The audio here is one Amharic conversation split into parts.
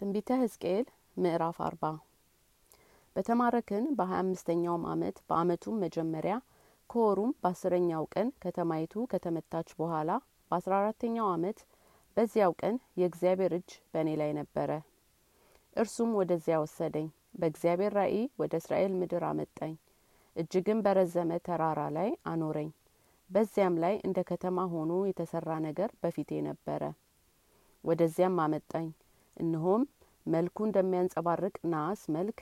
ትንቢተ ሕዝቅኤል ምዕራፍ አርባ። በተማረክን በሀያ አምስተኛውም አመት በአመቱም መጀመሪያ ከወሩም በአስረኛው ቀን ከተማይቱ ከተመታች በኋላ በአስራ አራተኛው አመት በዚያው ቀን የእግዚአብሔር እጅ በእኔ ላይ ነበረ። እርሱም ወደዚያ ወሰደኝ በእግዚአብሔር ራእይ ወደ እስራኤል ምድር አመጣኝ እጅግም በረዘመ ተራራ ላይ አኖረኝ። በዚያም ላይ እንደ ከተማ ሆኖ የተሰራ ነገር በፊቴ ነበረ። ወደዚያም አመጣኝ እነሆም መልኩ እንደሚያንጸባርቅ ናስ መልክ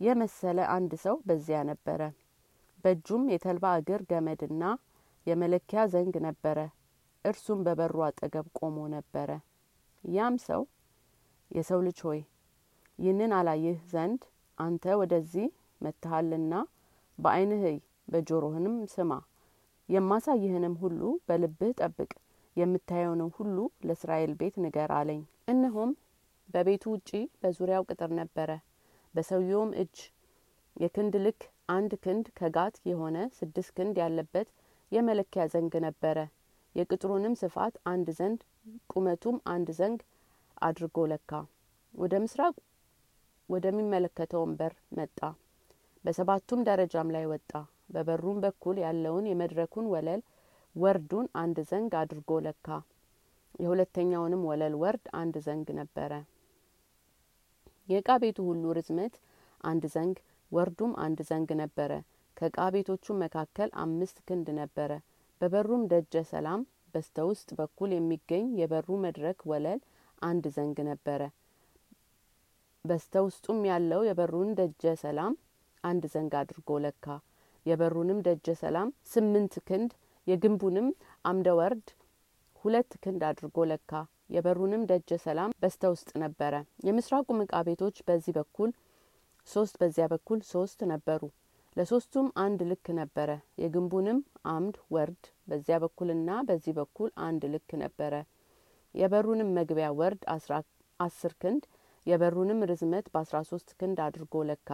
የመሰለ አንድ ሰው በዚያ ነበረ። በእጁም የተልባ እግር ገመድና የመለኪያ ዘንግ ነበረ። እርሱም በበሩ አጠገብ ቆሞ ነበረ። ያም ሰው የሰው ልጅ ሆይ ይህንን አላይህ ዘንድ አንተ ወደዚህ መጥተሃልና በአይንህ እይ በጆሮህንም ስማ። የማሳይህንም ሁሉ በልብህ ጠብቅ የምታየውንም ሁሉ ለእስራኤል ቤት ንገር አለኝ። እነሆም በቤቱ ውጪ በዙሪያው ቅጥር ነበረ። በሰውየውም እጅ የክንድ ልክ አንድ ክንድ ከጋት የሆነ ስድስት ክንድ ያለበት የመለኪያ ዘንግ ነበረ። የቅጥሩንም ስፋት አንድ ዘንድ ቁመቱም አንድ ዘንግ አድርጎ ለካ። ወደ ምስራቅ ወደሚመለከተውን በር መጣ። በሰባቱም ደረጃም ላይ ወጣ። በበሩም በኩል ያለውን የመድረኩን ወለል ወርዱን አንድ ዘንግ አድርጎ ለካ። የሁለተኛውንም ወለል ወርድ አንድ ዘንግ ነበረ የእቃ ቤቱ ሁሉ ርዝመት አንድ ዘንግ ወርዱም አንድ ዘንግ ነበረ። ከእቃ ቤቶቹም መካከል አምስት ክንድ ነበረ። በበሩም ደጀ ሰላም በስተ ውስጥ በኩል የሚገኝ የበሩ መድረክ ወለል አንድ ዘንግ ነበረ። በስተ ውስጡም ያለው የበሩን ደጀ ሰላም አንድ ዘንግ አድርጎ ለካ። የበሩንም ደጀ ሰላም ስምንት ክንድ የግንቡንም አምድ ወርድ ሁለት ክንድ አድርጎ ለካ የበሩንም ደጀ ሰላም በስተ ውስጥ ነበረ። የምስራቁም እቃ ቤቶች በዚህ በኩል ሶስት በዚያ በኩል ሶስት ነበሩ። ለሶስቱም አንድ ልክ ነበረ። የግንቡንም አምድ ወርድ በዚያ በኩልና በዚህ በኩል አንድ ልክ ነበረ። የበሩንም መግቢያ ወርድ አስር ክንድ የበሩንም ርዝመት በአስራ ሶስት ክንድ አድርጎ ለካ።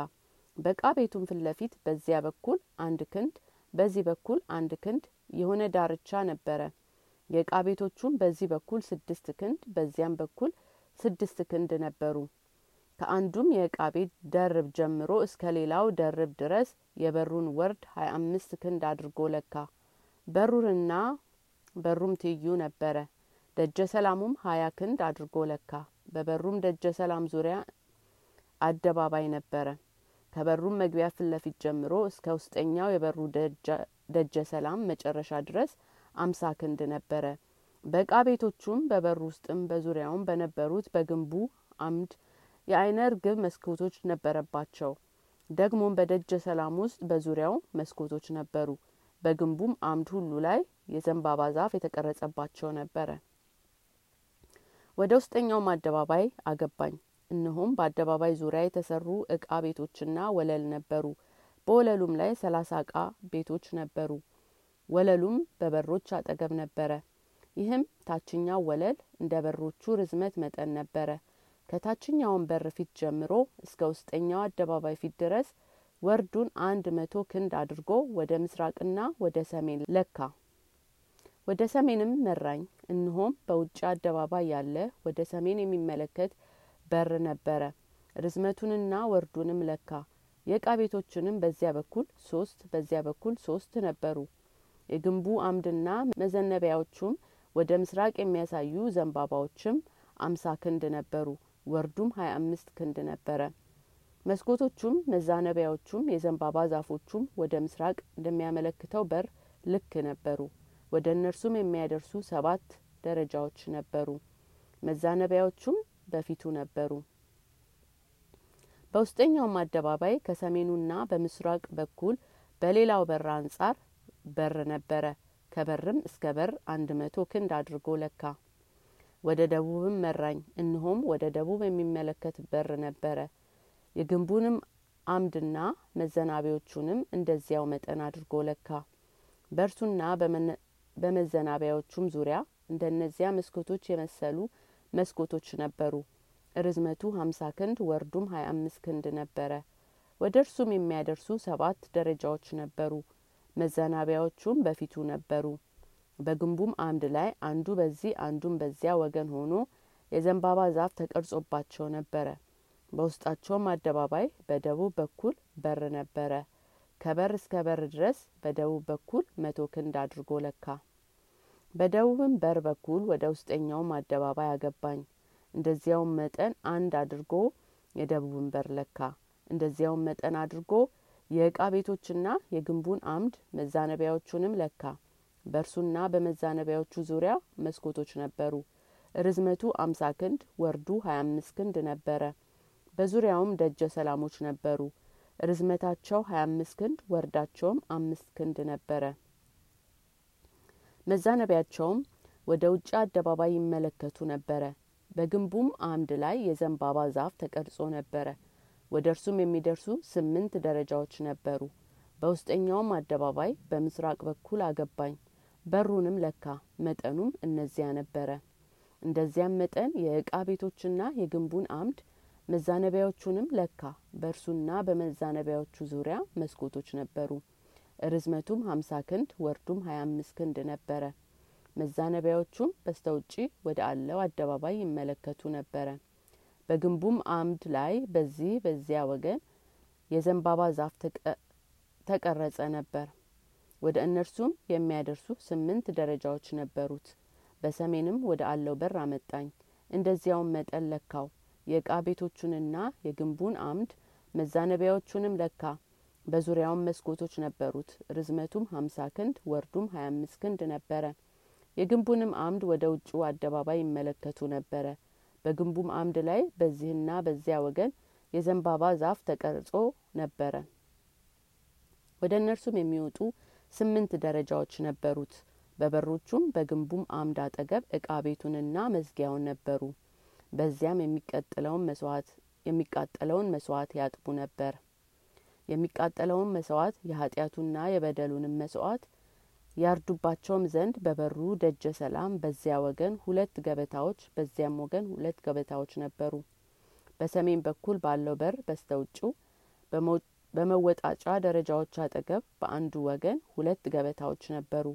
በእቃ ቤቱም ፊት ለፊት በዚያ በኩል አንድ ክንድ በዚህ በኩል አንድ ክንድ የሆነ ዳርቻ ነበረ የእቃ ቤቶቹም በዚህ በኩል ስድስት ክንድ በዚያም በኩል ስድስት ክንድ ነበሩ። ከአንዱም የእቃ ቤት ደርብ ጀምሮ እስከ ሌላው ደርብ ድረስ የበሩን ወርድ ሀያ አምስት ክንድ አድርጎ ለካ። በሩንና በሩም ትይዩ ነበረ። ደጀ ሰላሙም ሀያ ክንድ አድርጎ ለካ። በበሩም ደጀ ሰላም ዙሪያ አደባባይ ነበረ። ከበሩም መግቢያ ፊት ጀምሮ እስከ ውስጠኛው የበሩ ደጀ ሰላም መጨረሻ ድረስ አምሳ ክንድ ነበረ። በእቃ ቤቶቹም በበሩ ውስጥም በዙሪያውም በነበሩት በግንቡ አምድ የአይነ ርግብ መስኮቶች ነበረባቸው። ደግሞም በደጀ ሰላም ውስጥ በዙሪያው መስኮቶች ነበሩ። በግንቡም አምድ ሁሉ ላይ የዘንባባ ዛፍ የተቀረጸባቸው ነበረ። ወደ ውስጠኛውም አደባባይ አገባኝ። እነሆም በአደባባይ ዙሪያ የተሰሩ እቃ ቤቶችና ወለል ነበሩ። በወለሉም ላይ ሰላሳ እቃ ቤቶች ነበሩ ወለሉም በበሮች አጠገብ ነበረ። ይህም ታችኛው ወለል እንደ በሮቹ ርዝመት መጠን ነበረ። ከታችኛውን በር ፊት ጀምሮ እስከ ውስጠኛው አደባባይ ፊት ድረስ ወርዱን አንድ መቶ ክንድ አድርጎ ወደ ምስራቅና ወደ ሰሜን ለካ። ወደ ሰሜንም መራኝ። እንሆም በውጭ አደባባይ ያለ ወደ ሰሜን የሚመለከት በር ነበረ። ርዝመቱንና ወርዱንም ለካ። የእቃ ቤቶችንም በዚያ በኩል ሶስት በዚያ በኩል ሶስት ነበሩ የግንቡ አምድና መዘነቢያዎቹም ወደ ምስራቅ የሚያሳዩ ዘንባባዎችም አምሳ ክንድ ነበሩ ወርዱም ሀያ አምስት ክንድ ነበረ። መስኮቶቹም መዛነቢያዎቹም የዘንባባ ዛፎቹም ወደ ምስራቅ እንደሚያመለክተው በር ልክ ነበሩ። ወደ እነርሱም የሚያደርሱ ሰባት ደረጃዎች ነበሩ። መዛነቢያዎቹም በፊቱ ነበሩ። በውስጠኛውም አደባባይ ከሰሜኑና በምስራቅ በኩል በሌላው በር አንጻር በር ነበረ። ከበርም እስከ በር አንድ መቶ ክንድ አድርጎ ለካ። ወደ ደቡብም መራኝ። እንሆም ወደ ደቡብ የሚመለከት በር ነበረ። የግንቡንም አምድና መዘናቢያዎቹንም እንደዚያው መጠን አድርጎ ለካ። በእርሱና በመዘናቢያዎቹም ዙሪያ እንደነዚያ መስኮቶች የመሰሉ መስኮቶች ነበሩ። ርዝመቱ ሀምሳ ክንድ ወርዱም ሀያ አምስት ክንድ ነበረ። ወደ እርሱም የሚያደርሱ ሰባት ደረጃዎች ነበሩ መዘናቢያዎቹም በፊቱ ነበሩ በግንቡም አምድ ላይ አንዱ በዚህ አንዱም በዚያ ወገን ሆኖ የዘንባባ ዛፍ ተቀርጾባቸው ነበረ። በውስጣቸውም አደባባይ በደቡብ በኩል በር ነበረ። ከበር እስከ በር ድረስ በደቡብ በኩል መቶ ክንድ አድርጎ ለካ። በደቡብም በር በኩል ወደ ውስጠኛውም አደባባይ አገባኝ። እንደዚያውም መጠን አንድ አድርጎ የደቡብን በር ለካ። እንደዚያውም መጠን አድርጎ የእቃ ቤቶችና የግንቡን አምድ መዛነቢያዎቹንም ለካ። በእርሱና በመዛነቢያዎቹ ዙሪያ መስኮቶች ነበሩ። ርዝመቱ አምሳ ክንድ ወርዱ ሀያ አምስት ክንድ ነበረ። በዙሪያውም ደጀ ሰላሞች ነበሩ። ርዝመታቸው ሀያ አምስት ክንድ ወርዳቸውም አምስት ክንድ ነበረ። መዛነቢያቸውም ወደ ውጭ አደባባይ ይመለከቱ ነበረ። በግንቡም አምድ ላይ የዘንባባ ዛፍ ተቀርጾ ነበረ። ወደ እርሱም የሚደርሱ ስምንት ደረጃዎች ነበሩ። በውስጠኛውም አደባባይ በምስራቅ በኩል አገባኝ። በሩንም ለካ፣ መጠኑም እነዚያ ነበረ። እንደዚያም መጠን የእቃ ቤቶችና የግንቡን አምድ መዛነቢያዎቹንም ለካ። በእርሱና በመዛነቢያዎቹ ዙሪያ መስኮቶች ነበሩ። ርዝመቱም ሀምሳ ክንድ ወርዱም ሀያ አምስት ክንድ ነበረ። መዛነቢያዎቹም በስተ ውጪ ወደ አለው አደባባይ ይመለከቱ ነበረ። በግንቡም አምድ ላይ በዚህ በዚያ ወገን የዘንባባ ዛፍ ተቀረጸ ነበር። ወደ እነርሱም የሚያደርሱ ስምንት ደረጃዎች ነበሩት። በሰሜንም ወደ አለው በር አመጣኝ። እንደዚያውም መጠን ለካው። የእቃ ቤቶቹንና የግንቡን አምድ መዛነቢያዎቹንም ለካ። በዙሪያውም መስኮቶች ነበሩት። ርዝመቱም ሀምሳ ክንድ ወርዱም ሀያ አምስት ክንድ ነበረ። የግንቡንም አምድ ወደ ውጭው አደባባይ ይመለከቱ ነበረ። በግንቡም አምድ ላይ በዚህና በዚያ ወገን የዘንባባ ዛፍ ተቀርጾ ነበረ። ወደ እነርሱም የሚወጡ ስምንት ደረጃዎች ነበሩት። በበሮቹም በግንቡም አምድ አጠገብ እቃ ቤቱንና መዝጊያውን ነበሩ። በዚያም የሚቀጥለውን መስዋዕት የሚቃጠለውን መስዋዕት ያጥቡ ነበር። የሚቃጠለውን መስዋዕት የኃጢአቱና የበደሉንም መስዋዕት ያርዱባቸውም ዘንድ በበሩ ደጀ ሰላም በዚያ ወገን ሁለት ገበታዎች በዚያም ወገን ሁለት ገበታዎች ነበሩ። በሰሜን በኩል ባለው በር በስተ ውጭው በመወጣጫ ደረጃዎች አጠገብ በአንዱ ወገን ሁለት ገበታዎች ነበሩ።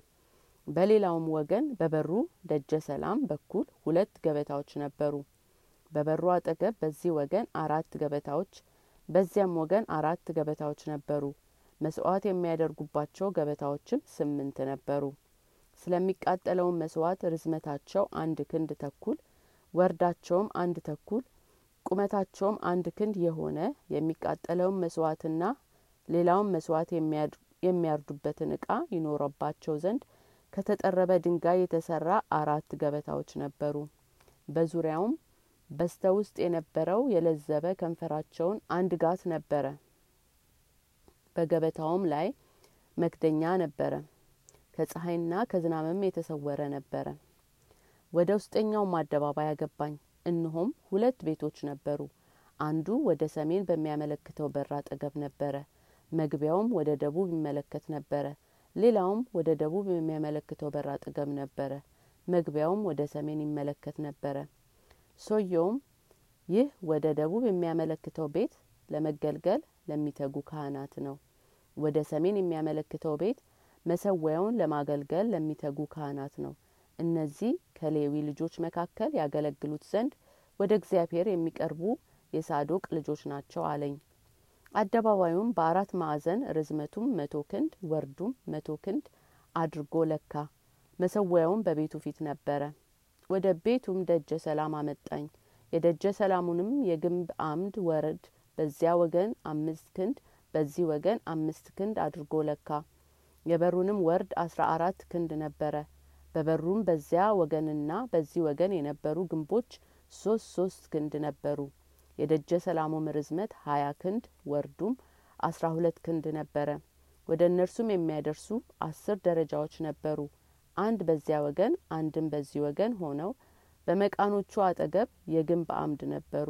በሌላውም ወገን በበሩ ደጀ ሰላም በኩል ሁለት ገበታዎች ነበሩ። በበሩ አጠገብ በዚህ ወገን አራት ገበታዎች፣ በዚያም ወገን አራት ገበታዎች ነበሩ። መስዋዕት የሚያደርጉባቸው ገበታዎችም ስምንት ነበሩ። ስለሚቃጠለውን መስዋዕት ርዝመታቸው አንድ ክንድ ተኩል ወርዳቸውም አንድ ተኩል ቁመታቸውም አንድ ክንድ የሆነ የሚቃጠለውን መስዋዕትና ሌላውን መስዋዕት የሚያርዱበትን እቃ ይኖረባቸው ዘንድ ከተጠረበ ድንጋይ የተሰራ አራት ገበታዎች ነበሩ። በዙሪያውም በስተ ውስጥ የነበረው የለዘበ ከንፈራቸውን አንድ ጋት ነበረ። በገበታውም ላይ መክደኛ ነበረ። ከፀሐይና ከዝናብም የተሰወረ ነበረ። ወደ ውስጠኛውም አደባባይ አገባኝ። እነሆም ሁለት ቤቶች ነበሩ። አንዱ ወደ ሰሜን በሚያመለክተው በር አጠገብ ነበረ። መግቢያውም ወደ ደቡብ ይመለከት ነበረ። ሌላውም ወደ ደቡብ የሚያመለክተው በር አጠገብ ነበረ። መግቢያውም ወደ ሰሜን ይመለከት ነበረ። ሰውየውም ይህ ወደ ደቡብ የሚያመለክተው ቤት ለመገልገል ለሚተጉ ካህናት ነው። ወደ ሰሜን የሚያመለክተው ቤት መሰዊያውን ለማገልገል ለሚተጉ ካህናት ነው። እነዚህ ከሌዊ ልጆች መካከል ያገለግሉት ዘንድ ወደ እግዚአብሔር የሚቀርቡ የሳዶቅ ልጆች ናቸው አለኝ። አደባባዩም በአራት ማዕዘን ርዝመቱም መቶ ክንድ ወርዱም መቶ ክንድ አድርጎ ለካ። መሰዊያውም በቤቱ ፊት ነበረ። ወደ ቤቱም ደጀ ሰላም አመጣኝ። የደጀ ሰላሙንም የግንብ አምድ ወረድ በዚያ ወገን አምስት ክንድ በዚህ ወገን አምስት ክንድ አድርጎ ለካ። የበሩንም ወርድ አስራ አራት ክንድ ነበረ። በበሩም በዚያ ወገንና በዚህ ወገን የነበሩ ግንቦች ሶስት ሶስት ክንድ ነበሩ። የደጀ ሰላሙም ርዝመት ሀያ ክንድ ወርዱም አስራ ሁለት ክንድ ነበረ። ወደ እነርሱም የሚያደርሱ አስር ደረጃዎች ነበሩ። አንድ በዚያ ወገን አንድም በዚህ ወገን ሆነው በመቃኖቹ አጠገብ የግንብ አምድ ነበሩ።